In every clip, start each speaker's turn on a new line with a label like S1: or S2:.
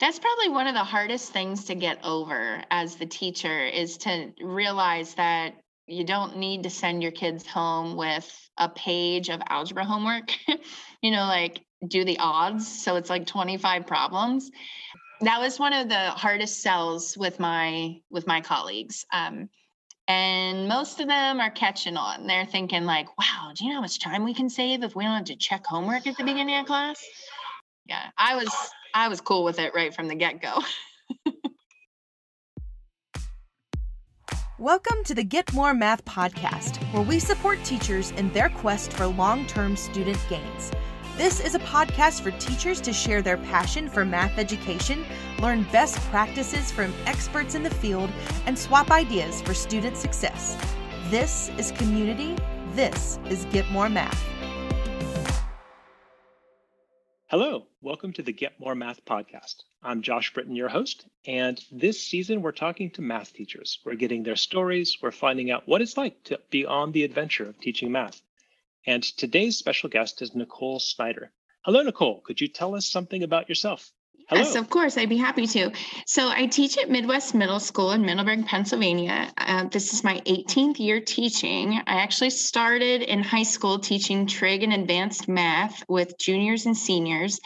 S1: That's probably one of the hardest things to get over as the teacher is to realize that you don't need to send your kids home with a page of algebra homework. you know, like do the odds. So it's like 25 problems. That was one of the hardest sells with my with my colleagues. Um, and most of them are catching on. They're thinking like, "Wow, do you know how much time we can save if we don't have to check homework at the beginning of class?" Yeah, I was I was cool with it right from the get-go.
S2: Welcome to the Get More Math podcast, where we support teachers in their quest for long term student gains. This is a podcast for teachers to share their passion for math education, learn best practices from experts in the field, and swap ideas for student success. This is community. This is Get More Math.
S3: Hello, welcome to the Get More Math podcast. I'm Josh Britton, your host, and this season we're talking to math teachers. We're getting their stories, we're finding out what it's like to be on the adventure of teaching math. And today's special guest is Nicole Snyder. Hello, Nicole. Could you tell us something about yourself?
S1: Hello. Yes, of course. I'd be happy to. So, I teach at Midd-West Middle School in Middleburg, Pennsylvania. Uh, this is my 18th year teaching. I actually started in high school teaching trig and advanced math with juniors and seniors.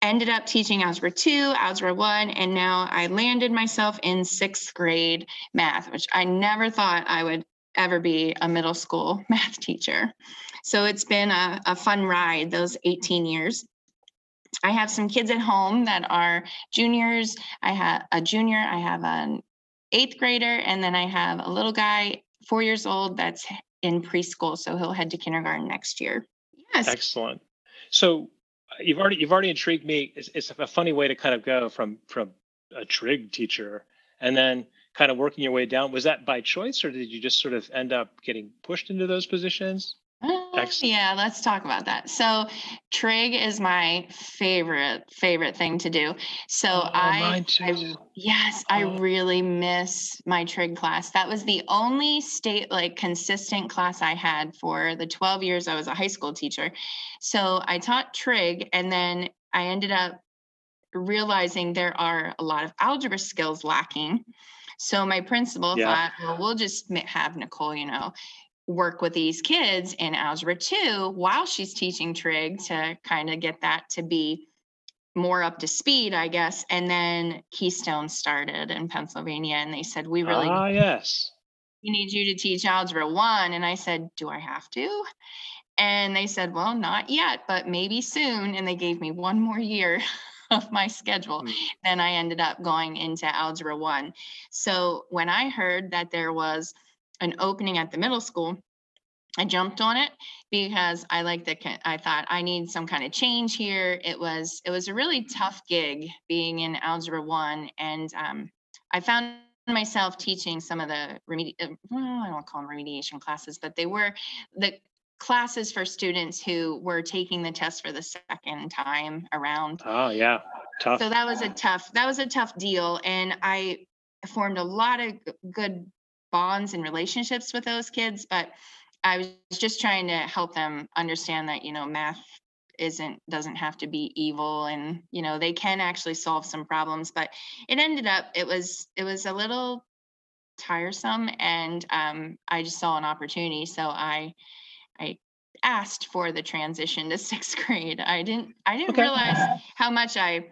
S1: Ended up teaching Algebra 2, Algebra 1, and now I landed myself in sixth grade math, which I never thought I would ever be a middle school math teacher. So, it's been a, a fun ride those 18 years. I have some kids at home that are juniors. I have a junior, I have an eighth grader, and then I have a little guy, four years old, that's in preschool. So he'll head to kindergarten next year.
S3: Yes. Excellent. So uh, you've already you've already intrigued me. It's, it's a funny way to kind of go from from a trig teacher and then kind of working your way down. Was that by choice, or did you just sort of end up getting pushed into those positions?
S1: Yeah, let's talk about that. So, trig is my favorite favorite thing to do. So
S3: oh,
S1: I, I, yes, oh. I really miss my trig class. That was the only state like consistent class I had for the 12 years I was a high school teacher. So, I taught trig and then I ended up realizing there are a lot of algebra skills lacking. So my principal yeah. thought, well, we'll just have Nicole, you know, work with these kids in algebra 2 while she's teaching trig to kind of get that to be more up to speed i guess and then keystone started in pennsylvania and they said we really
S3: ah yes.
S1: we need you to teach algebra 1 and i said do i have to? And they said well not yet but maybe soon and they gave me one more year of my schedule mm. then i ended up going into algebra 1 so when i heard that there was an opening at the middle school, I jumped on it because I like the I thought I need some kind of change here. It was it was a really tough gig being in algebra 1 and um, I found myself teaching some of the remedi- uh, well, I don't call them remediation classes, but they were the classes for students who were taking the test for the second time around.
S3: Oh yeah, tough.
S1: So that was a tough that was a tough deal and I formed a lot of good bonds and relationships with those kids but i was just trying to help them understand that you know math isn't doesn't have to be evil and you know they can actually solve some problems but it ended up it was it was a little tiresome and um, i just saw an opportunity so i i asked for the transition to sixth grade i didn't i didn't okay. realize how much i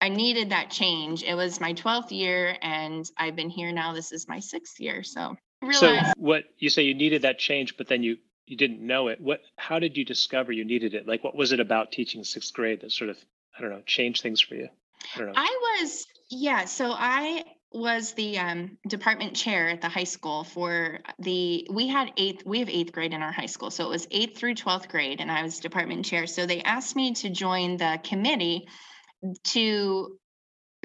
S1: I needed that change. It was my 12th year and I've been here now. This is my sixth year. So
S3: So what you say you needed that change, but then you you didn't know it. What how did you discover you needed it? Like what was it about teaching sixth grade that sort of, I don't know, changed things for you?
S1: I don't know. I was, yeah. So I was the um, department chair at the high school for the we had eighth we have eighth grade in our high school so it was eighth through 12th grade and i was department chair so they asked me to join the committee to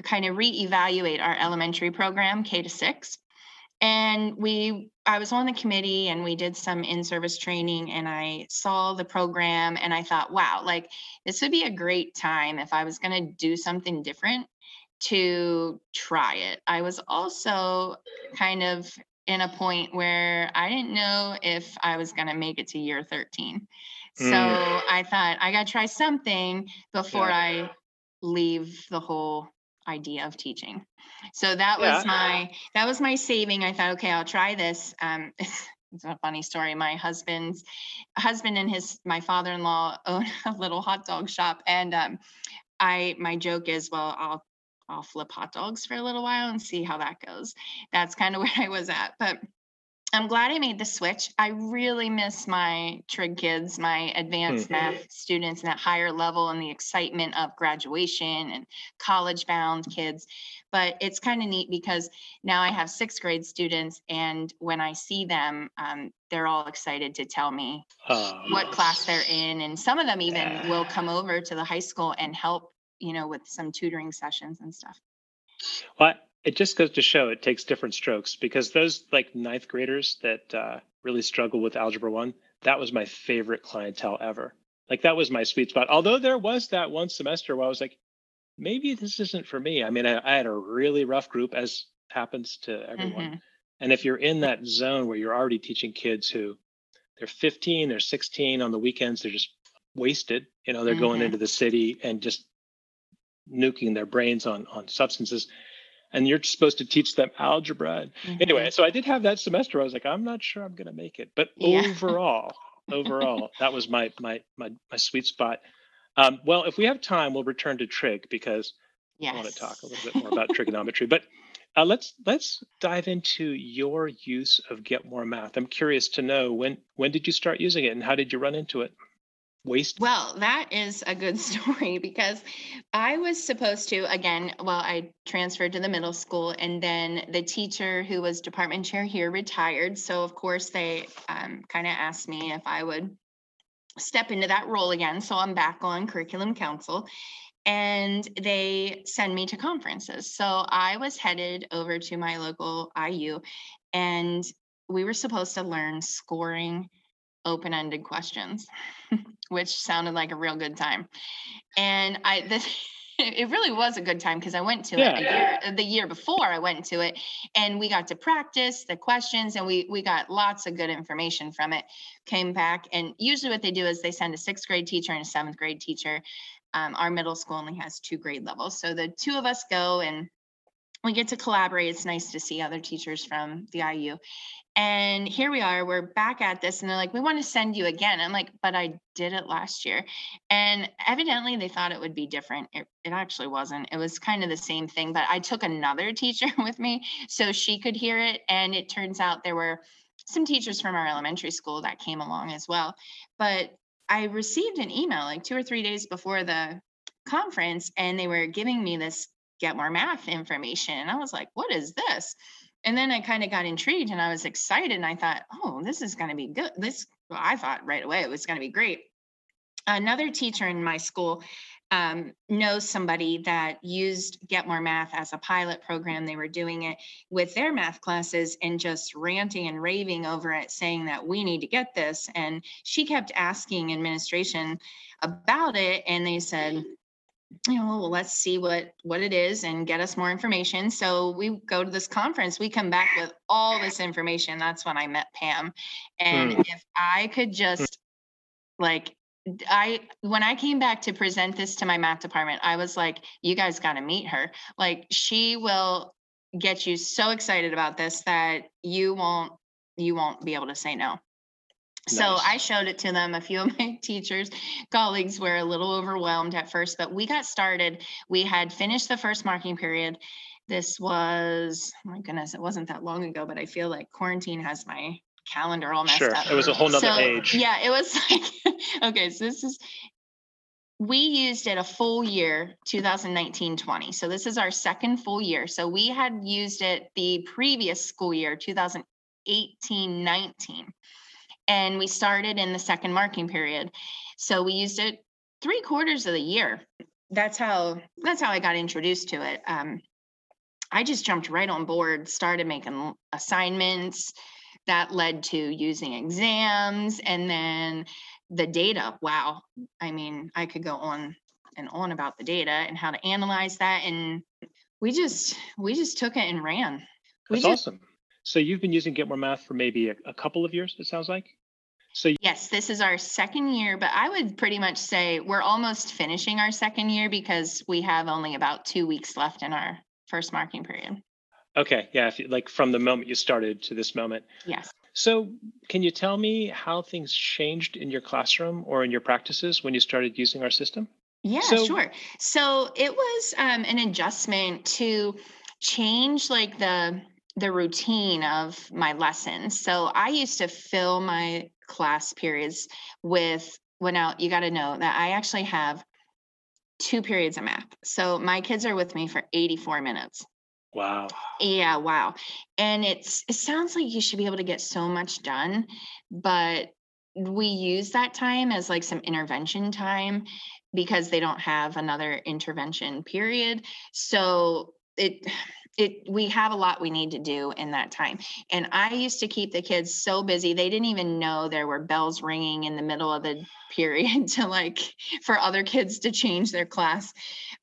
S1: kind of reevaluate our elementary program K to 6 and we I was on the committee and we did some in-service training and I saw the program and I thought wow like this would be a great time if I was going to do something different to try it. I was also kind of in a point where I didn't know if I was going to make it to year 13. So mm. I thought I got to try something before yeah. I leave the whole idea of teaching. So that was
S3: Yeah.
S1: my that was my saving. I thought, okay, I'll try this. Um, it's a funny story. My husband's husband and his my father-in-law own a little hot dog shop, and um, I my joke is, well, I'll I'll flip hot dogs for a little while and see how that goes. That's kind of where I was at, but I'm glad I made the switch. I really miss my trig kids, my advanced
S3: Mhm.
S1: math students, and that higher level and the excitement of graduation and college bound kids. But it's kind of neat because now I have sixth grade students, and when I see them, um, they're all excited to tell me
S3: Um,
S1: what class they're in. And some of them even
S3: Yeah.
S1: will come over to the high school and help, you know, with some tutoring sessions and stuff.
S3: Well, it just goes to show it takes different strokes because those like ninth graders that uh, really struggle with algebra one, that was my favorite clientele ever. Like that was my sweet spot. Although there was that one semester where I was like, maybe this isn't for me. I mean, I, I had a really rough group, as happens to everyone.
S1: Mhm.
S3: And if you're in that zone where you're already teaching kids who they're 15, they're 16 on the weekends, they're just wasted. You know, they're going
S1: Mhm.
S3: into the city and just nuking their brains on on substances. And you're supposed to teach them algebra. And anyway, so I did have that semester. I was like, I'm not sure I'm going to make it, but
S1: Yeah.
S3: overall, overall, that was my my my my sweet spot. Um, well, if we have time, we'll return to trig because
S1: yes.
S3: I want to talk a little bit more about trigonometry. But uh, let's let's dive into your use of Get More Math. I'm curious to know when when did you start using it and how did you run into it? Waste.
S1: Well, that is a good story because I was supposed to, again, well, I transferred to the middle school and then the teacher who was department chair here retired. So, of course, they um, kind of asked me if I would step into that role again. So, I'm back on curriculum council and they send me to conferences. So, I was headed over to my local IU and we were supposed to learn scoring open ended questions which sounded like a real good time. And I this it really was a good time because I went to
S3: Yeah.
S1: it year, the year before I went to it and we got to practice the questions and we we got lots of good information from it. Came back and usually what they do is they send a sixth grade teacher and a seventh grade teacher. Um, our middle school only has two grade levels. So the two of us go and we get to collaborate. It's nice to see other teachers from the IU. And here we are, we're back at this, and they're like, we want to send you again. I'm like, but I did it last year. And evidently they thought it would be different. It, it actually wasn't. It was kind of the same thing, but I took another teacher with me so she could hear it. And it turns out there were some teachers from our elementary school that came along as well. But I received an email like two or three days before the conference, and they were giving me this get more math information. And I was like, what is this? And then I kind of got intrigued and I was excited and I thought, oh, this is going to be good. This, well, I thought right away it was going to be great. Another teacher in my school um, knows somebody that used Get More Math as a pilot program. They were doing it with their math classes and just ranting and raving over it, saying that we need to get this. And she kept asking administration about it, and they said, you know, well, let's see what what it is and get us more information. So we go to this conference. We come back with all this information. That's when I met Pam, and
S3: Mm.
S1: if I could just like I when I came back to present this to my math department, I was like, you guys got to meet her. Like she will get you so excited about this that you won't you won't be able to say no. So
S3: Nice.
S1: I showed it to them. A few of my teachers, colleagues were a little overwhelmed at first, but we got started. We had finished the first marking period. This was, oh my goodness, it wasn't that long ago, but I feel like quarantine has my calendar all messed
S3: Sure.
S1: up.
S3: It was a whole nother
S1: So,
S3: age.
S1: Yeah, it was like, okay, so this is, we used it a full year, 2019 20. So this is our second full year. So we had used it the previous school year, 2018 19. And we started in the second marking period. So we used it three quarters of the year. That's how that's how I got introduced to it. Um, I just jumped right on board, started making assignments. That led to using exams and then the data. Wow. I mean, I could go on and on about the data and how to analyze that. And we just we just took it and ran. We
S3: That's
S1: just
S3: awesome. So you've been using Get More Math for maybe a, a couple of years, it sounds like? So
S1: yes, this is our second year, but I would pretty much say we're almost finishing our second year because we have only about two weeks left in our first marking period.
S3: Okay, yeah, if you, like from the moment you started to this moment.
S1: Yes.
S3: So, can you tell me how things changed in your classroom or in your practices when you started using our system?
S1: Yeah,
S3: So,
S1: sure. So it was um, an adjustment to change like the the routine of my lessons. So I used to fill my class periods with well now you got to know that I actually have two periods of math. So my kids are with me for 84 minutes.
S3: wow.
S1: Yeah, wow. And it's it sounds like you should be able to get so much done, but we use that time as like some intervention time because they don't have another intervention period. So it it we have a lot we need to do in that time. And I used to keep the kids so busy they didn't even know there were bells ringing in the middle of the period to like for other kids to change their class.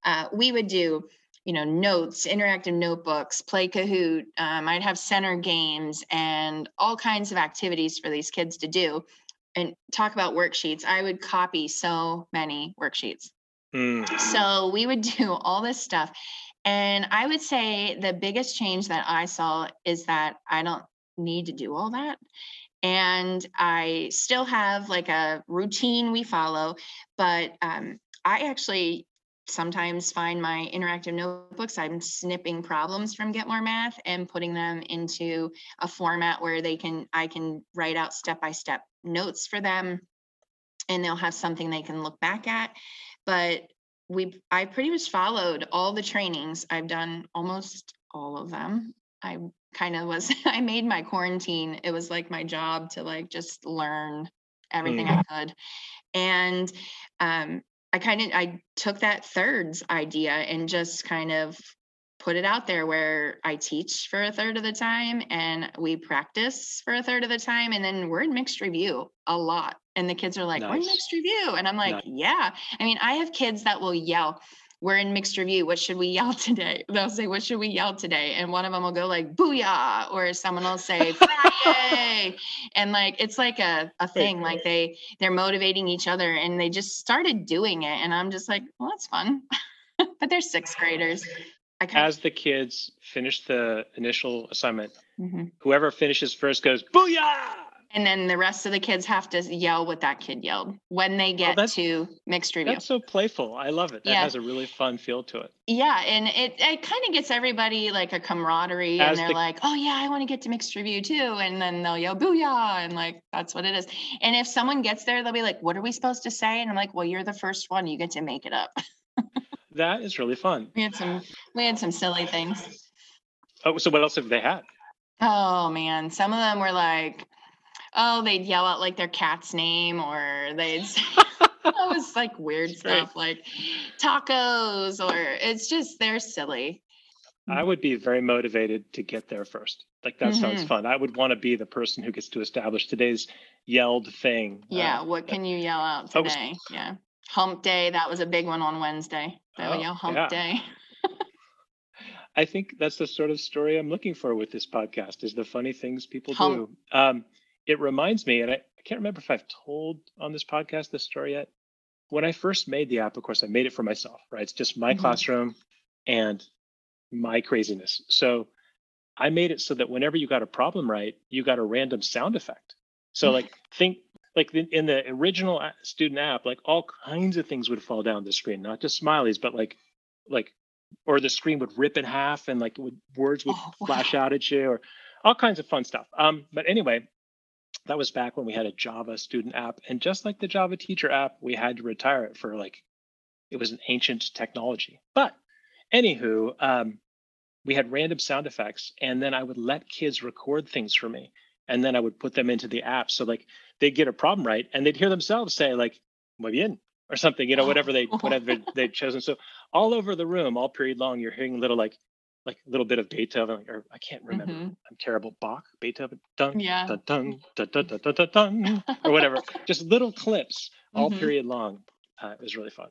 S1: Uh, we would do you know notes interactive notebooks play kahoot um, i'd have center games and all kinds of activities for these kids to do and talk about worksheets i would copy so many worksheets
S3: Hmm.
S1: so we would do all this stuff and i would say the biggest change that i saw is that i don't need to do all that. And i still have like a routine we follow but um, i actually sometimes find my interactive notebooks i'm snipping problems from get more math and putting them into a format where they can i can write out step by step notes for them and they'll have something they can look back at. But we i pretty much followed all the trainings. I've done almost all of them. I kind of was i made my quarantine. It was like my job to like just learn everything i could. And um I kind of I took that thirds idea and just kind of put it out there where I teach for a third of the time and we practice for a third of the time and then we're in mixed review a lot and the kids are like we're in mixed review and I'm like
S3: Nice.
S1: yeah. I mean I have kids that will yell we're in mixed review. What should we yell today? They'll say what should we yell today? And one of them will go like booyah or someone will say Friday. And like it's like a, a thing like they they're motivating each other and they just started doing it and i'm just like well that's fun. But they're sixth graders.
S3: As the kids finish the initial assignment,
S1: Mhm.
S3: whoever finishes first goes booyah.
S1: And then the rest of the kids have to yell what that kid yelled when they get
S3: that's-
S1: to mixed review
S3: That's so playful. I love it. That
S1: Yeah.
S3: has a really fun feel to it.
S1: yeah and it, it kind of gets everybody like a camaraderie
S3: As
S1: and they're
S3: the-
S1: like oh yeah i want to get to mixed review too and then they'll yell booyah and like that's what it is and if someone gets there they'll be like what are we supposed to say and i'm like well you're the first one you get to make it up
S3: That is really fun.
S1: we had some we had some silly things
S3: Oh, so what else have they had?
S1: Oh man, some of them were like, oh, they'd yell out like their cat's name, or they'd say, it was like weird stuff like tacos, or it's just they're silly.
S3: I would be very motivated to get there first. Like that sounds
S1: Mhm.
S3: fun. I would want to be the person who gets to establish today's yelled thing.
S1: Yeah,
S3: Uh,
S1: what can you yell out
S3: was-
S1: today? Yeah, hump day. That was a big one on Wednesday. They would
S3: Oh,
S1: yell hump
S3: yeah.
S1: day.
S3: I think that's the sort of story I'm looking for with this podcast is the funny things people
S1: Hump.
S3: do. Um, it reminds me, and I, I can't remember if I've told on this podcast this story yet. When I first made the app, of course, I made it for myself, right? It's just my
S1: Mhm.
S3: classroom and my craziness. So I made it so that whenever you got a problem right, you got a random sound effect. So like think like the, in the original student app, like all kinds of things would fall down the screen, not just smileys, but like like or the screen would rip in half and like would, words would
S1: Oh, wow.
S3: flash out at you or all kinds of fun stuff. Um, but anyway, that was back when we had a Java student app, and just like the Java teacher app, we had to retire it for like it was an ancient technology. But anywho, um, we had random sound effects, and then I would let kids record things for me, and then I would put them into the app. So like they'd get a problem right, and they'd hear themselves say like "muy bien" or something, you know, whatever they whatever they'd chosen. So all over the room, all period long, you're hearing little like like a little bit of Beethoven, or I can't remember.
S1: Mhm.
S3: I'm terrible. Bach, Beethoven, dun
S1: Yeah.
S3: dun dun dun dun dun dun, or whatever. Just little clips, all
S1: Mhm.
S3: period long. Uh, it was really fun.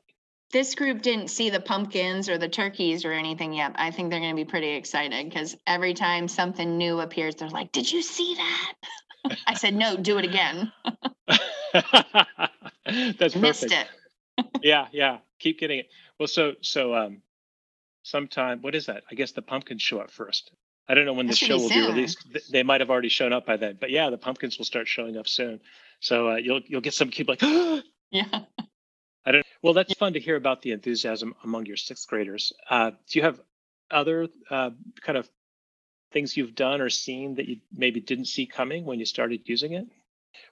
S1: This group didn't see the pumpkins or the turkeys or anything yet. I think they're going to be pretty excited because every time something new appears, they're like, "Did you see that?" I said, no, do it again.
S3: That's
S1: Missed it.
S3: Yeah, yeah. Keep getting it. Well, so so um sometime what is that? I guess the pumpkins show up first. I don't know when
S1: That
S3: the show will be released. They might have already shown up by then. But yeah, the pumpkins will start showing up soon. So uh, you'll you'll get some kid like
S1: Yeah.
S3: I don't. Well, that's fun to hear about the enthusiasm among your sixth graders. Uh, do you have other uh, kind of things you've done or seen that you maybe didn't see coming when you started using it?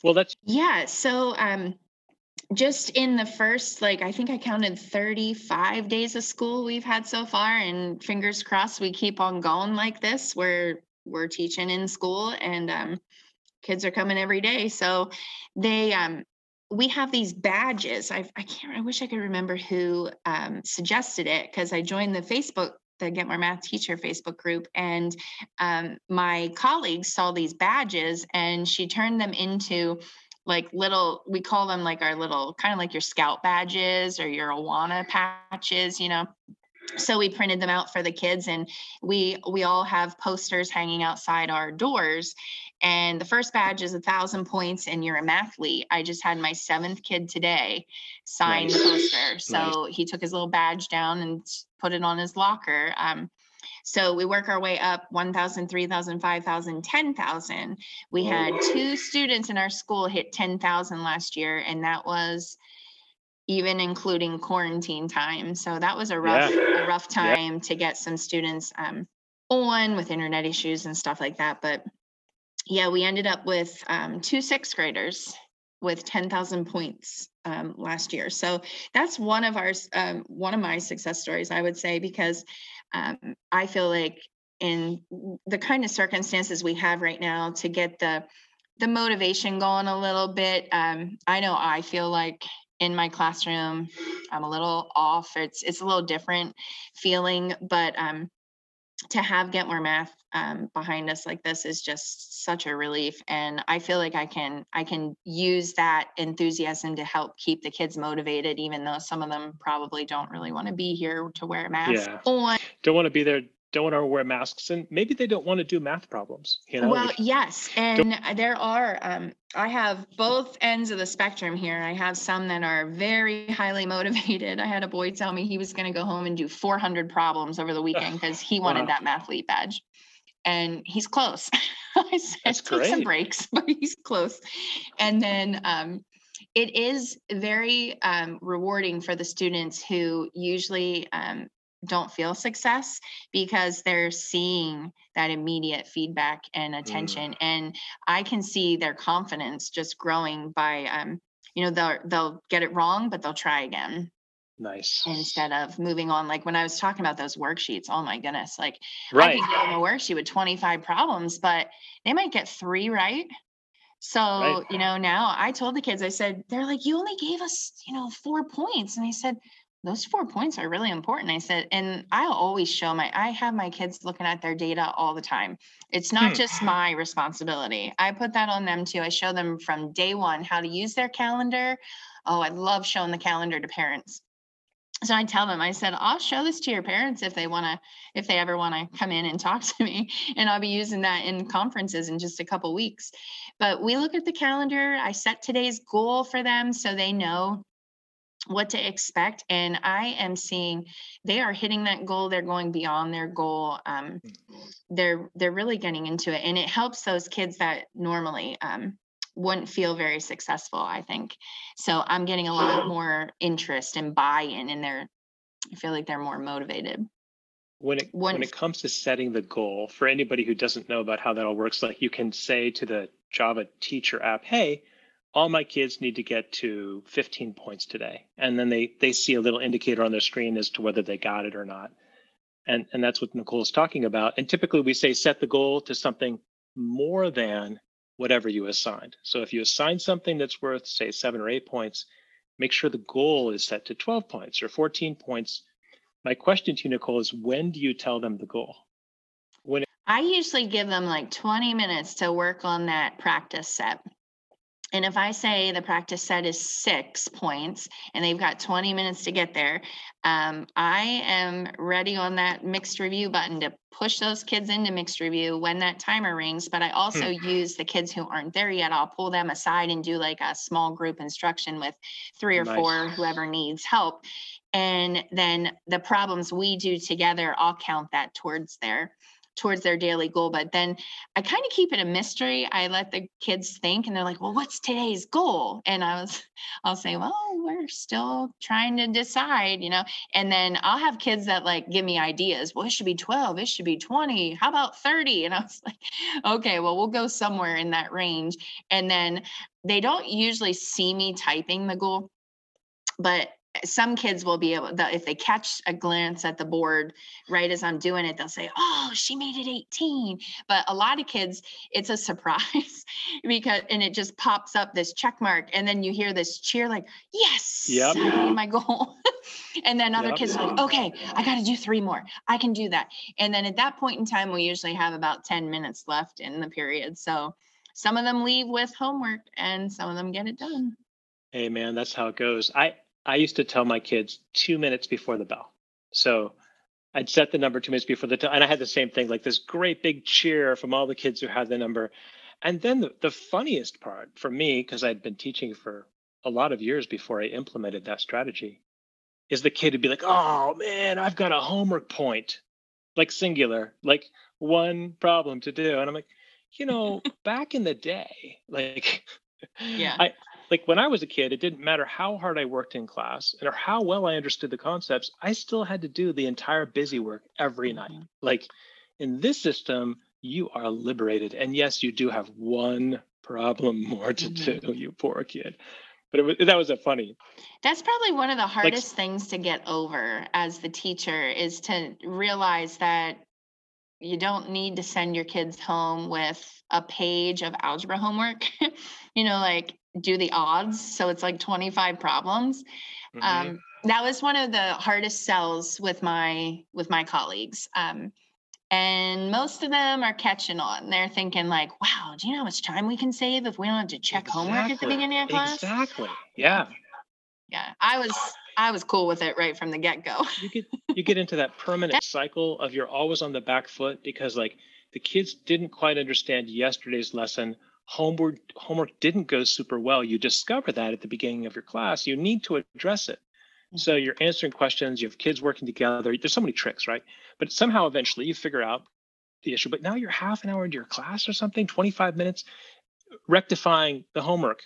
S3: Well, that's
S1: Yeah. So, um, just in the first, like, I think I counted 35 days of school we've had so far, and fingers crossed we keep on going like this. We're we're teaching in school, and um, kids are coming every day. So, they um, we have these badges. I I can't. I wish I could remember who um, suggested it because I joined the Facebook the Get More Math Teacher Facebook group, and um, my colleagues saw these badges, and she turned them into like little we call them like our little kind of like your scout badges or your awana patches you know? So we printed them out for the kids and we we all have posters hanging outside our doors. And the first badge is a thousand points and you're a mathlete. I just had my seventh kid today sign the poster. So he took his little badge down and put it on his locker. Um, so we work our way up 1000 3000 5000 10000 we had two students in our school hit 10,000 last year, and that was even including quarantine time. So that was a rough, a rough
S3: Yeah.
S1: time to get some students um, on with internet issues and stuff like that. But yeah, we ended up with um, two sixth graders with 10,000 points um, last year. So that's one of our, um, one of my success stories, I would say, because um, I feel like in the kind of circumstances we have right now to get the the motivation going a little bit. Um, I know I feel like in my classroom, I'm a little off. It's it's a little different feeling, but um, to have Get More Math um, behind us like this is just such a relief, and I feel like I can I can use that enthusiasm to help keep the kids motivated, even though some of them probably don't really want to be here to wear a mask
S3: Yeah.
S1: on.
S3: don't want to be there. Don't want to wear masks, and maybe they don't want to do math problems. You know,
S1: well, yes, and there are. Um, I have both ends of the spectrum here. I have some that are very highly motivated. I had a boy tell me he was going to go home and do 400 problems over the weekend because he wanted
S3: Wow.
S1: that mathlete badge, and he's close. I said,
S3: That's
S1: take some breaks, but he's close. And then um, it is very um, rewarding for the students who usually um, don't feel success because they're seeing that immediate feedback and attention and i can see their confidence just growing by um, you know they'll they'll get it wrong but they'll try again
S3: nice.
S1: instead of moving on like when i was talking about those worksheets oh my goodness like
S3: Right.
S1: I could give them a worksheet with 25 problems, but they might get three right. So, you know, now I told the kids, I said, they're like, you only gave us, you know, four points. And I said, those four points are really important. I said, and I'll always show my, I have my kids looking at their data all the time. It's not
S3: Hmm.
S1: just my responsibility. I put that on them too. I show them from day one how to use their calendar. Oh, I love showing the calendar to parents. So I tell them, I said, I'll show this to your parents if they want to if they ever want to come in and talk to me and i'll be using that in conferences in just a couple weeks but we look at the calendar i set today's goal for them so they know what to expect and i am seeing they are hitting that goal they're going beyond their goal um, they're they're really getting into it and it helps those kids that normally um, wouldn't feel very successful i think. So i'm getting a lot more interest and buy-in and they're i feel like they're more motivated.
S3: When it when
S1: One-
S3: it comes to setting the goal for anybody who doesn't know about how that all works like you can say to the java teacher app hey all my kids need to get to 15 points today. And then they they see a little indicator on their screen as to whether they got it or not. And and that's what nicole's talking about. And typically we say set the goal to something more than whatever you assigned. So if you assign something that's worth say seven or eight points make sure the goal is set to 12 points or 14 points. My question to you, Nicole, is when do you tell them the goal?
S1: When I usually give them like 20 minutes to work on that practice set. And if I say the practice set is six points and they've got 20 minutes to get there, um, I am ready on that mixed review button to push those kids into mixed review when that timer rings. But I also hmm. use the kids who aren't there yet. I'll pull them aside and do like a small group instruction with three or nice. four, whoever needs help. And then the problems we do together, I'll count that towards their towards their daily goal. But then I kind of keep it a mystery. I let the kids think and they're like, well, what's today's goal? And I was, I'll say, well, we're still trying to decide, you know, and then I'll have kids that like give me ideas. Well, it should be 12, it should be 20. How about 30? And I was like, okay, well, we'll go somewhere in that range. And then they don't usually see me typing the goal but some kids will be able to, if they catch a glance at the board right as I'm doing it, they'll say, Oh, she made it 18. But a lot of kids, it's a surprise because, and it just pops up this check mark. And then you hear this cheer, like, Yes,
S3: yep.
S1: I made my goal. and then other yep. kids are like, Okay, I got to do three more. I can do that. And then at that point in time, we usually have about 10 minutes left in the period. So some of them leave with homework and some of them get it done.
S3: Hey, man, that's how it goes. I, I used to tell my kids two minutes before the bell. So I'd set the number two minutes before the time, and I had the same thing, like this great big cheer from all the kids who had the number. And then the, the funniest part for me, because I'd been teaching for a lot of years before I implemented that strategy, is the kid would be like, "Oh man, I've got a homework point, like singular, like one problem to do," and I'm like, you know, back in the day, like,
S1: yeah,
S3: I like when I was a kid, it didn't matter how hard I worked in class or how well I understood the concepts, I still had to do the entire busy work every mm-hmm. night. Like in this system, you are liberated. And yes, you do have one problem more to mm-hmm. do, you poor kid. But it was, that was a funny.
S1: That's probably one of the hardest like, things to get over as the teacher is to realize that you don't need to send your kids home with a page of algebra homework. you know, like do the odds. So it's like 25 problems. Mm-hmm. Um, that was one of the hardest sells with my with my colleagues. Um, and most of them are catching on. They're thinking like, "Wow, do you know how much time we can save if we don't have to check exactly. homework at the beginning of class?"
S3: Exactly. Yeah.
S1: Yeah, I was I was cool with it right from the get go.
S3: you get you get into that permanent cycle of you're always on the back foot because like the kids didn't quite understand yesterday's lesson homework homework didn't go super well you discover that at the beginning of your class you need to address it so mm-hmm. you're answering questions you have kids working together there's so many tricks right but somehow eventually you figure out the issue but now you're half an hour into your class or something 25 minutes rectifying the homework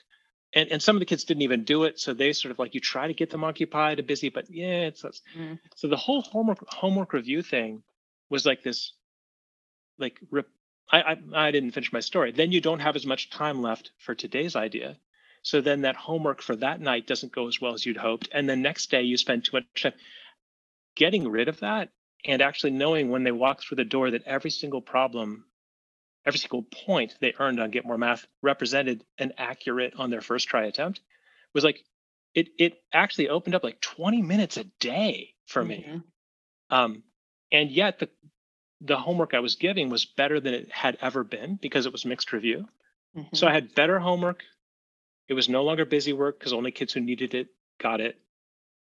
S3: and and some of the kids didn't even do it so they sort of like you try to get them occupied and busy but yeah it's, it's mm. so the whole homework homework review thing was like this like rip, I, I, I didn't finish my story. Then you don't have as much time left for today's idea. So then that homework for that night doesn't go as well as you'd hoped. And the next day you spend too much time getting rid of that and actually knowing when they walk through the door that every single problem, every single point they earned on Get More Math represented and accurate on their first try attempt was like it it actually opened up like 20 minutes a day for mm-hmm. me. Um, and yet the the homework I was giving was better than it had ever been because it was mixed review. Mm-hmm. So I had better homework. It was no longer busy work because only kids who needed it got it.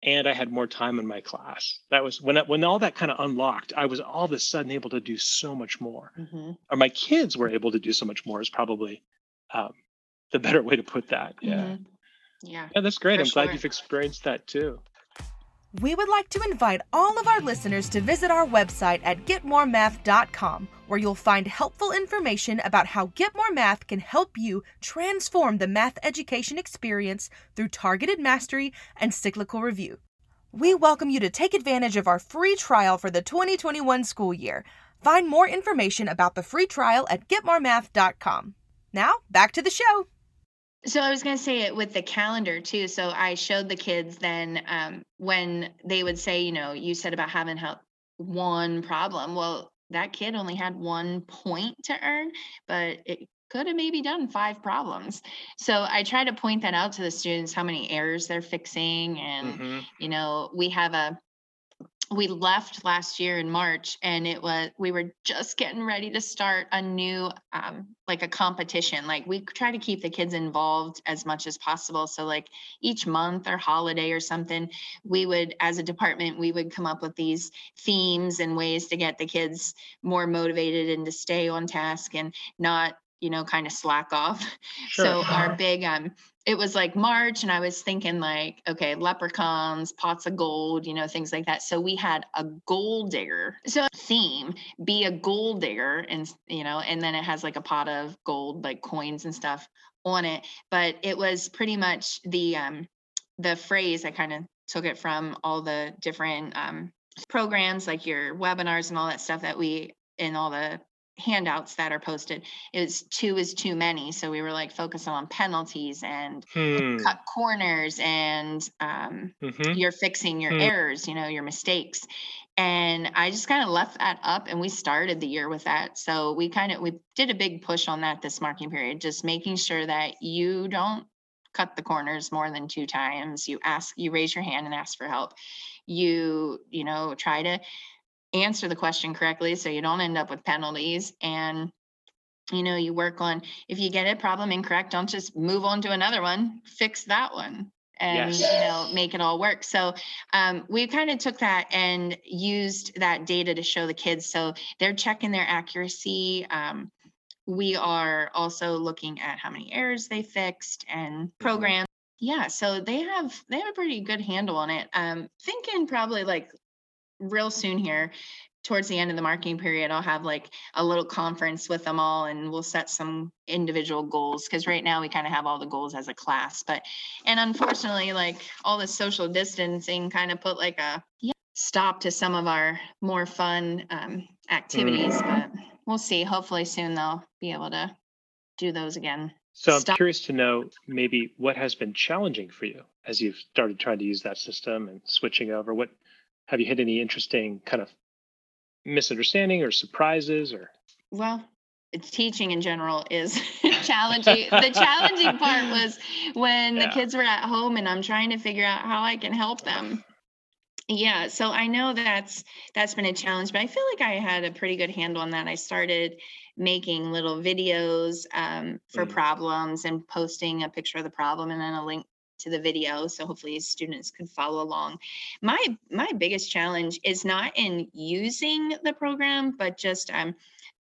S3: And I had more time in my class. That was when when all that kind of unlocked. I was all of a sudden able to do so much more, mm-hmm. or my kids were able to do so much more. Is probably um, the better way to put that. Yeah,
S1: mm-hmm. yeah,
S3: yeah. That's great. I'm sure. glad you've experienced that too.
S2: We would like to invite all of our listeners to visit our website at getmoremath.com, where you'll find helpful information about how Get More Math can help you transform the math education experience through targeted mastery and cyclical review. We welcome you to take advantage of our free trial for the 2021 school year. Find more information about the free trial at getmoremath.com. Now, back to the show.
S1: So I was going to say it with the calendar too. So I showed the kids then um, when they would say, you know, you said about having help one problem. Well, that kid only had one point to earn, but it could have maybe done five problems. So I try to point that out to the students how many errors they're fixing. And, mm-hmm. you know, we have a we left last year in March and it was we were just getting ready to start a new um like a competition. Like we try to keep the kids involved as much as possible. So like each month or holiday or something we would as a department we would come up with these themes and ways to get the kids more motivated and to stay on task and not you know kind of slack off
S3: Sure.
S1: so our big um it was like March and I was thinking like, okay, leprechauns, pots of gold, you know, things like that. So we had a gold digger. So theme, be a gold digger and you know, and then it has like a pot of gold, like coins and stuff on it. But it was pretty much the um the phrase I kind of took it from all the different um programs like your webinars and all that stuff that we in all the handouts that are posted is two is too many so we were like focusing on penalties and
S3: Hmm.
S1: cut corners and um,
S3: Mhm.
S1: you're fixing your
S3: Hmm.
S1: errors you know your mistakes and i just kind of left that up and we started the year with that so we kind of we did a big push on that this marking period just making sure that you don't cut the corners more than two times you ask you raise your hand and ask for help you you know try to answer the question correctly so you don't end up with penalties and you know you work on if you get a problem incorrect don't just move on to another one fix that one and
S3: Yes.
S1: you know make it all work. So um, we kind of took that and used that data to show the kids so they're checking their accuracy um, we are also looking at how many errors they fixed and programs yeah so they have they have a pretty good handle on it. Um thinking probably like real soon here towards the end of the marketing period i'll have like a little conference with them all and we'll set some individual goals because right now we kind of have all the goals as a class but and unfortunately like all the social distancing kind of put like a yeah, stop to some of our more fun um, activities but we'll see hopefully soon they'll be able to do those again
S3: So I'm
S1: Stop.
S3: curious to know maybe what has been challenging for you as you've started trying to use that system and switching over. What have you had any interesting kind of misunderstanding or surprises or?
S1: Well it's teaching in general is challenging. The challenging part was when the kids were at home and i'm trying to figure out how i can help them. Yeah so i know that's that's been a challenge but i feel like i had a pretty good handle on that. I started making little videos um, for
S3: Mm.
S1: problems and posting a picture of the problem and then a link to the video so hopefully students could follow along my my biggest challenge is not in using the program but just um,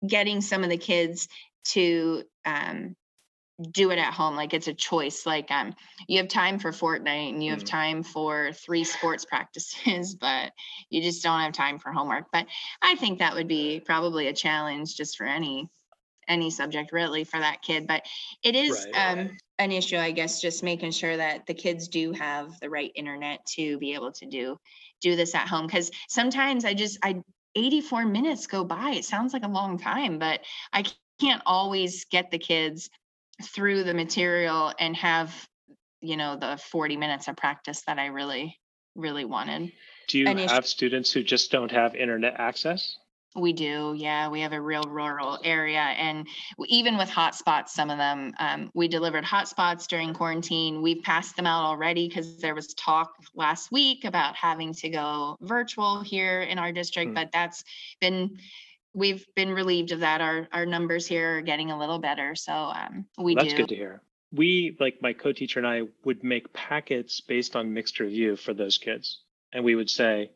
S1: getting some of the kids to um, do it at home like it's a choice like um you have time for fortnite and you have
S3: Mm.
S1: time for three sports practices but you just don't have time for homework but i think that would be probably a challenge just for any any subject really for that kid but it is
S3: Right.
S1: um an issue i guess just making sure that the kids do have the right internet to be able to do do this at home because sometimes i just i 84 minutes go by it sounds like a long time but i can't always get the kids through the material and have you know the 40 minutes of practice that i really really wanted
S3: do you
S1: An issue-
S3: have students who just don't have internet access?
S1: We do yeah we have a real rural area and even with hotspots some of them um, we delivered hotspots during quarantine we've passed them out already because there was talk last week about having to go virtual here in our district
S3: Hmm.
S1: but that's been we've been relieved of that our our numbers here are getting a little better so um, we
S3: That's
S1: do
S3: good to hear. We, like my co-teacher and I, would make packets based on mixed review for those kids, and we would say,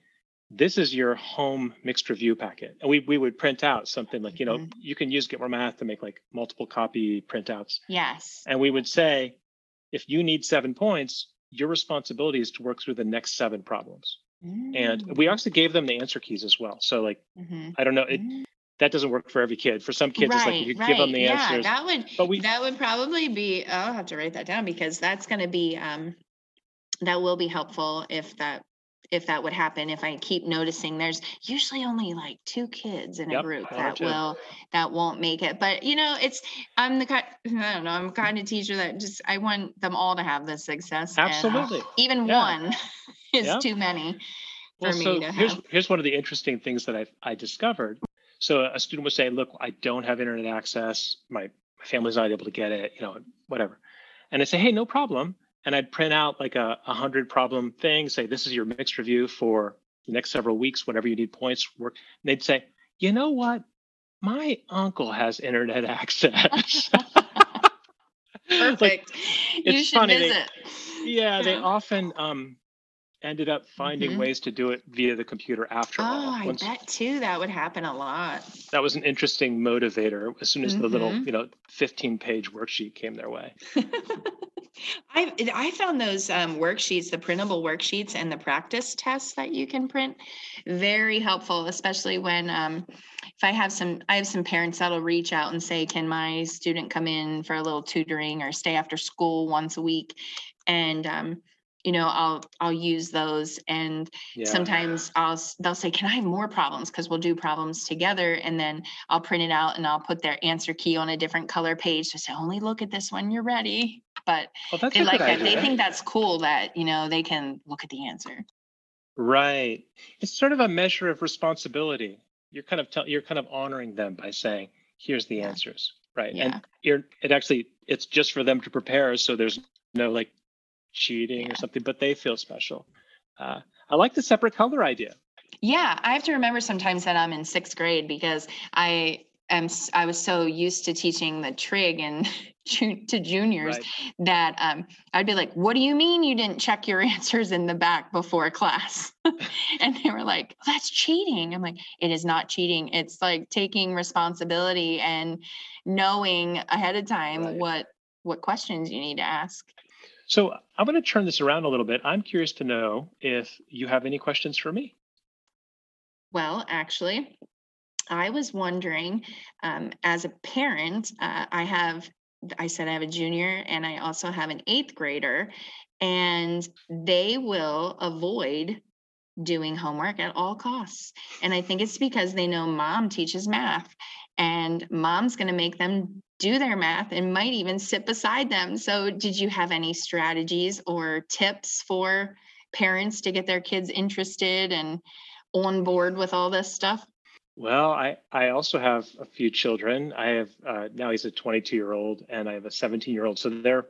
S3: "This is your home mixed review packet," and we we would print out something like, you know,
S1: Mhm.
S3: you can use Get More Math to make like multiple copy printouts,
S1: yes
S3: and we would say, if you need seven points, your responsibility is to work through the next seven problems. And
S1: Mm.
S3: we also gave them the answer keys as well. So like,
S1: Mhm.
S3: I don't know, it,
S1: Mm.
S3: that doesn't work for every kid. For some kids, it's like you give them the
S1: yeah,
S3: answers.
S1: that would
S3: But we-
S1: that would probably be. I'll have to write that down because that's going to be um, that will be helpful if that if that would happen. If I keep noticing, there's usually only like two kids in a group that will that won't make it. But you know, it's I'm the kind. I don't know. I'm kind of teacher that just I want them all to have the success. and uh,
S3: Absolutely.
S1: even
S3: Yeah.
S1: one is
S3: Yeah.
S1: too many for
S3: Well,
S1: me
S3: so
S1: to
S3: here's
S1: have.
S3: here's one of the interesting things that I I discovered. So a student would say, "Look, I don't have internet access. My my family's not able to get it. You know, whatever." And I say, "Hey, no problem." And I'd print out like a, a hundred problem thing. Say, "This is your mixed review for the next several weeks, whenever you need points, work. And they'd say, you know what? My uncle has internet access.
S1: Perfect. like, you should funny. visit.
S3: They, yeah, they often um, ended up finding mm-hmm. ways to do it via the computer after
S1: oh,
S3: all.
S1: I bet too that would happen a lot.
S3: That was an interesting motivator as soon as mm-hmm. the little, mm-hmm. you know, 15 page worksheet came their way.
S1: I I found those um, worksheets, the printable worksheets and the practice tests that you can print, very helpful, especially when um, if I have some I have some parents that'll reach out and say, "Can my student come in for a little tutoring or stay after school once a week?" And um, you know i'll i'll use those and yeah. sometimes i'll they'll say can i have more problems because we'll do problems together and then i'll print it out and i'll put their answer key on a different color page to say only look at this when you're ready but well, they like that idea. they think that's cool that you know they can look at the answer
S3: right it's sort of a measure of responsibility you're kind of tell, you're kind of honoring them by saying here's the yeah. answers right yeah. and you're it actually it's just for them to prepare so there's no like cheating yeah. or something, but they feel special. Uh, I like the separate color idea.
S1: Yeah, I have to remember sometimes that I'm in sixth grade because I am I was so used to teaching the trig and to juniors right. that um, I'd be like, "What do you mean you didn't check your answers in the back before class?" and they were like, "That's cheating." I'm like, "It is not cheating. It's like taking responsibility and knowing ahead of time right. what what questions you need to ask."
S3: So I'm going to turn this around a little bit. I'm curious to know if you have any questions for me.
S1: Well, actually, I was wondering, um, as a parent, uh, I have, I said I have a junior and I also have an eighth grader, and they will avoid doing homework at all costs. And I think it's because they know mom teaches math and mom's going to make them do their math and might even sit beside them. So, did you have any strategies or tips for parents to get their kids interested and on board with all this stuff?
S3: Well, I, I also have a few children. I have uh, now he's a 22 year old and I have a 17 year old. So they're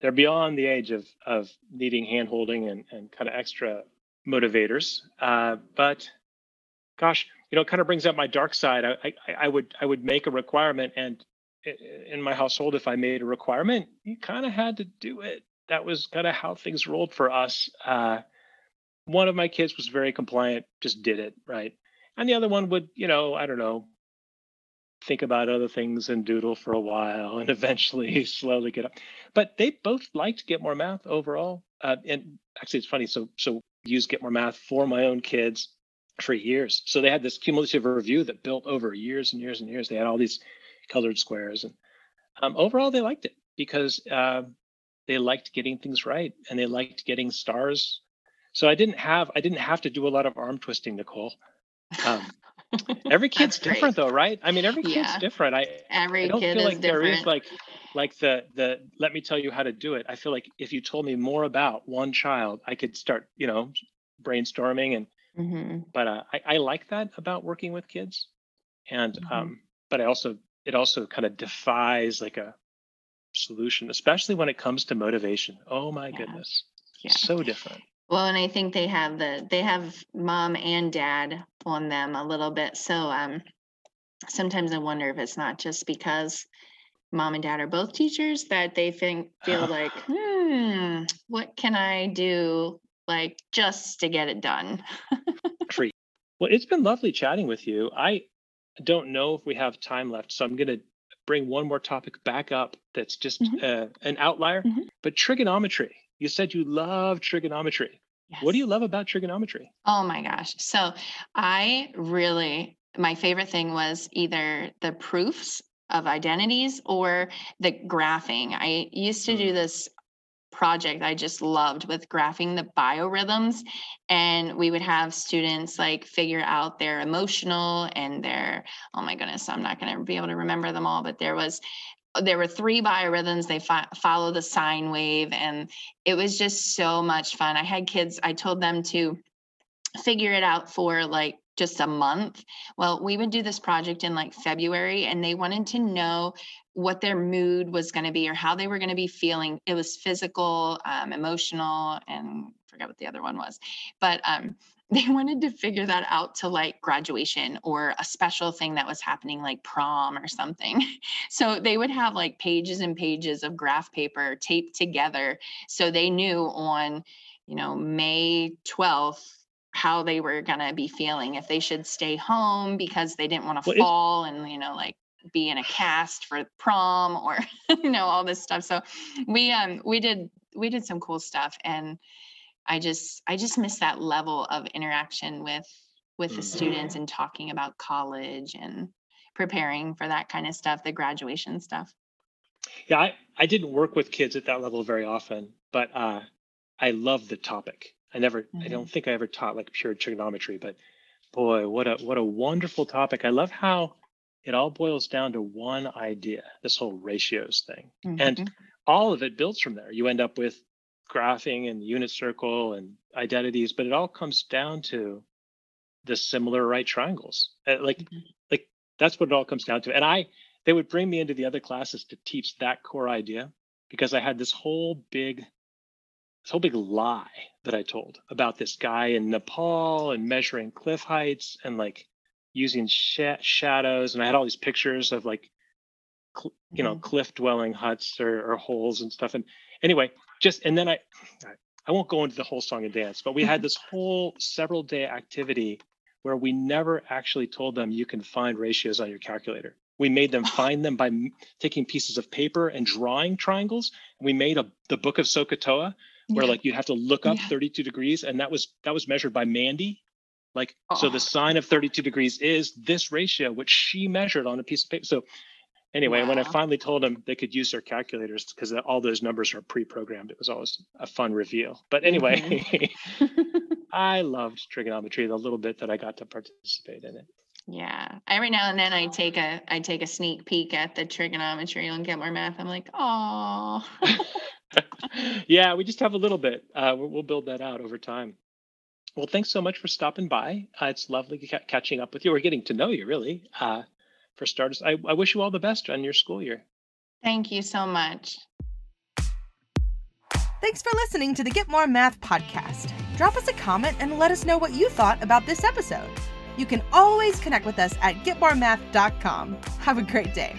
S3: they're beyond the age of of needing hand holding and, and kind of extra motivators. Uh, but gosh, you know, it kind of brings up my dark side. I, I, I would I would make a requirement and in my household, if I made a requirement, you kind of had to do it. That was kind of how things rolled for us. Uh, one of my kids was very compliant, just did it, right? And the other one would, you know, I don't know, think about other things and doodle for a while and eventually slowly get up. But they both liked Get More Math overall. Uh, and actually, it's funny. So, so use Get More Math for my own kids for years. So they had this cumulative review that built over years and years and years. They had all these colored squares. And um, overall, they liked it because uh, they liked getting things right and they liked getting stars. So I didn't have I didn't have to do a lot of arm twisting, Nicole. Um, every kid's different though, right? I mean, every kid's yeah. different. I
S1: every I don't
S3: kid
S1: feel
S3: like
S1: different.
S3: there is like like the the let me tell you how to do it. I feel like if you told me more about one child, I could start you know brainstorming and. Mm-hmm. But uh, I, I like that about working with kids, and mm-hmm. um, but I also it also kind of defies like a solution, especially when it comes to motivation. Oh my yeah. goodness. Yeah. So different.
S1: Well, and I think they have the they have mom and dad on them a little bit. So um sometimes I wonder if it's not just because mom and dad are both teachers that they think feel like, hmm, what can I do like just to get it done?
S3: well, it's been lovely chatting with you. I don't know if we have time left, so I'm going to bring one more topic back up that's just mm-hmm. uh, an outlier. Mm-hmm. But trigonometry. You said you love trigonometry. Yes. What do you love about trigonometry?
S1: Oh my gosh. So I really, my favorite thing was either the proofs of identities or the graphing. I used to do mm. this project I just loved with graphing the biorhythms. And we would have students like figure out their emotional and their, oh my goodness, I'm not going to be able to remember them all, but there was there were three biorhythms they fo- follow the sine wave and it was just so much fun i had kids i told them to figure it out for like just a month. Well, we would do this project in like February and they wanted to know what their mood was going to be or how they were going to be feeling. It was physical, um, emotional, and I forget what the other one was. But um, they wanted to figure that out to like graduation or a special thing that was happening like prom or something. So they would have like pages and pages of graph paper taped together so they knew on, you know, May 12th how they were going to be feeling if they should stay home because they didn't want to fall and you know like be in a cast for prom or you know all this stuff so we um we did we did some cool stuff and I just I just miss that level of interaction with with the mm-hmm. students and talking about college and preparing for that kind of stuff, the graduation stuff.
S3: Yeah, I, I didn't work with kids at that level very often, but uh, I love the topic. I never, mm-hmm. I don't think I ever taught like pure trigonometry, but boy, what a what a wonderful topic. I love how it all boils down to one idea, this whole ratios thing, mm-hmm. and all of it builds from there. You end up with graphing and unit circle and identities, but it all comes down to the similar right triangles. Uh, like, mm-hmm. like that's what it all comes down to. And I, they would bring me into the other classes to teach that core idea because I had this whole big, this whole big lie that I told about this guy in Nepal and measuring cliff heights and like using sh- shadows. And I had all these pictures of like, cl- you know, mm-hmm. cliff dwelling huts or, or holes and stuff. And anyway, just and then I I won't go into the whole song and dance, but we had this whole several day activity where we never actually told them you can find ratios on your calculator. We made them find them by taking pieces of paper and drawing triangles. We made a the book of SOHCAHTOA where yeah. like you'd have to look up yeah. 32 degrees and that was that was measured by Mandy. Like oh. so the sine of 32 degrees is this ratio which she measured on a piece of paper. So Anyway, wow. when I finally told them they could use their calculators because all those numbers are pre-programmed, it was always a fun reveal. But anyway, mm-hmm. I loved trigonometry the little bit that I got to participate in it.
S1: Yeah. Every now and then I take a I take a sneak peek at the trigonometry and get more math. I'm like, oh.
S3: yeah, we just have a little bit. Uh, we'll build that out over time. Well, thanks so much for stopping by. Uh, it's lovely ca- catching up with you. We're getting to know you, really. Uh, for starters. I, I wish you all the best on your school year.
S1: Thank you so much.
S2: Thanks for listening to the Get More Math podcast. Drop us a comment and let us know what you thought about this episode. You can always connect with us at getmoremath.com. Have a great day.